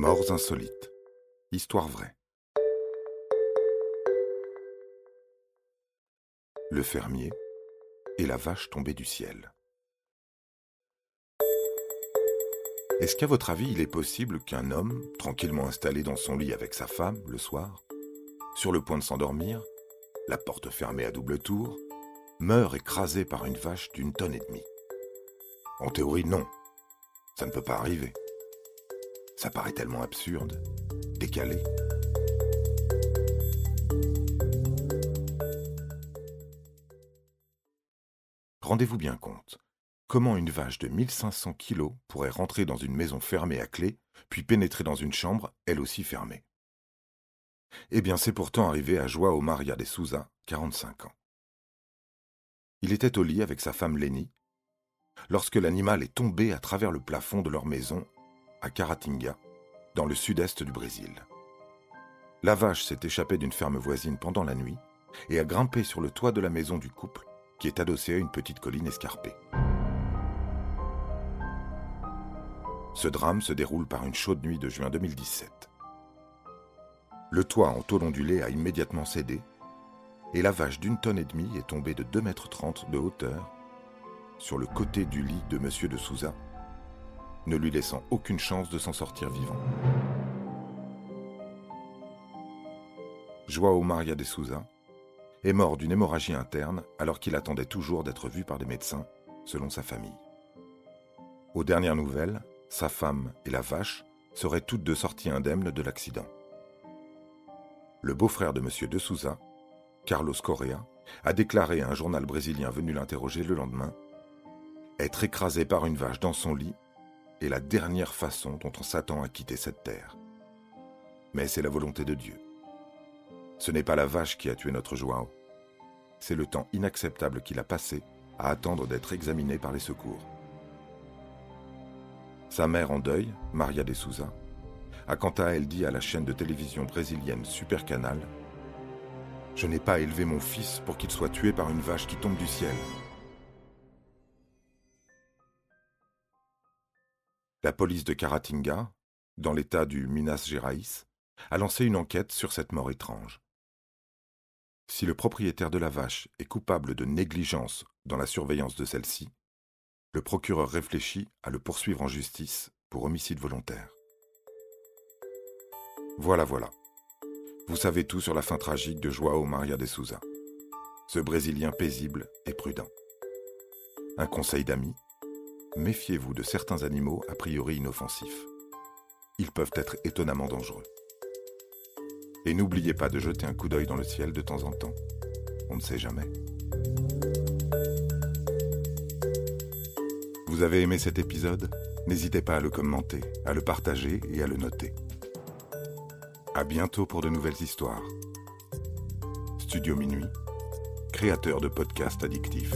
Morts insolites. Histoire vraie. Le fermier et la vache tombée du ciel. Est-ce qu'à votre avis, il est possible qu'un homme, tranquillement installé dans son lit avec sa femme le soir, sur le point de s'endormir, la porte fermée à double tour, meure écrasé par une vache d'une tonne et demie? En théorie, non. Ça ne peut pas arriver. Ça paraît tellement absurde, décalé. Rendez-vous bien compte. Comment une vache de 1500 kilos pourrait rentrer dans une maison fermée à clé, puis pénétrer dans une chambre, elle aussi fermée Eh bien, c'est pourtant arrivé à Joao Maria de Souza, 45 ans. Il était au lit avec sa femme Lenny, lorsque l'animal est tombé à travers le plafond de leur maison à Caratinga, dans le sud-est du Brésil. La vache s'est échappée d'une ferme voisine pendant la nuit et a grimpé sur le toit de la maison du couple, qui est adossée à une petite colline escarpée. Ce drame se déroule par une chaude nuit de juin 2017. Le toit en tôle ondulée a immédiatement cédé et la vache d'une tonne et demie est tombée de 2,30 mètres de hauteur sur le côté du lit de M. de Souza ne lui laissant aucune chance de s'en sortir vivant. Joao Maria de Souza est mort d'une hémorragie interne alors qu'il attendait toujours d'être vu par des médecins, selon sa famille. Aux dernières nouvelles, sa femme et la vache seraient toutes deux sorties indemnes de l'accident. Le beau-frère de M. de Souza, Carlos Correa, a déclaré à un journal brésilien venu l'interroger le lendemain Être écrasé par une vache dans son lit est la dernière façon dont on s'attend à quitter cette terre. Mais c'est la volonté de Dieu. Ce n'est pas la vache qui a tué notre Joao. C'est le temps inacceptable qu'il a passé à attendre d'être examiné par les secours. Sa mère en deuil, Maria de Souza, a quant à elle dit à la chaîne de télévision brésilienne Super Canal Je n'ai pas élevé mon fils pour qu'il soit tué par une vache qui tombe du ciel. La police de Caratinga, dans l'état du Minas Gerais, a lancé une enquête sur cette mort étrange. Si le propriétaire de la vache est coupable de négligence dans la surveillance de celle-ci, le procureur réfléchit à le poursuivre en justice pour homicide volontaire. Voilà, voilà. Vous savez tout sur la fin tragique de Joao Maria de Souza, ce Brésilien paisible et prudent. Un conseil d'amis méfiez-vous de certains animaux a priori inoffensifs. Ils peuvent être étonnamment dangereux. Et n'oubliez pas de jeter un coup d'œil dans le ciel de temps en temps. On ne sait jamais. Vous avez aimé cet épisode? N'hésitez pas à le commenter, à le partager et à le noter. À bientôt pour de nouvelles histoires. Studio Minuit, créateur de podcasts addictifs.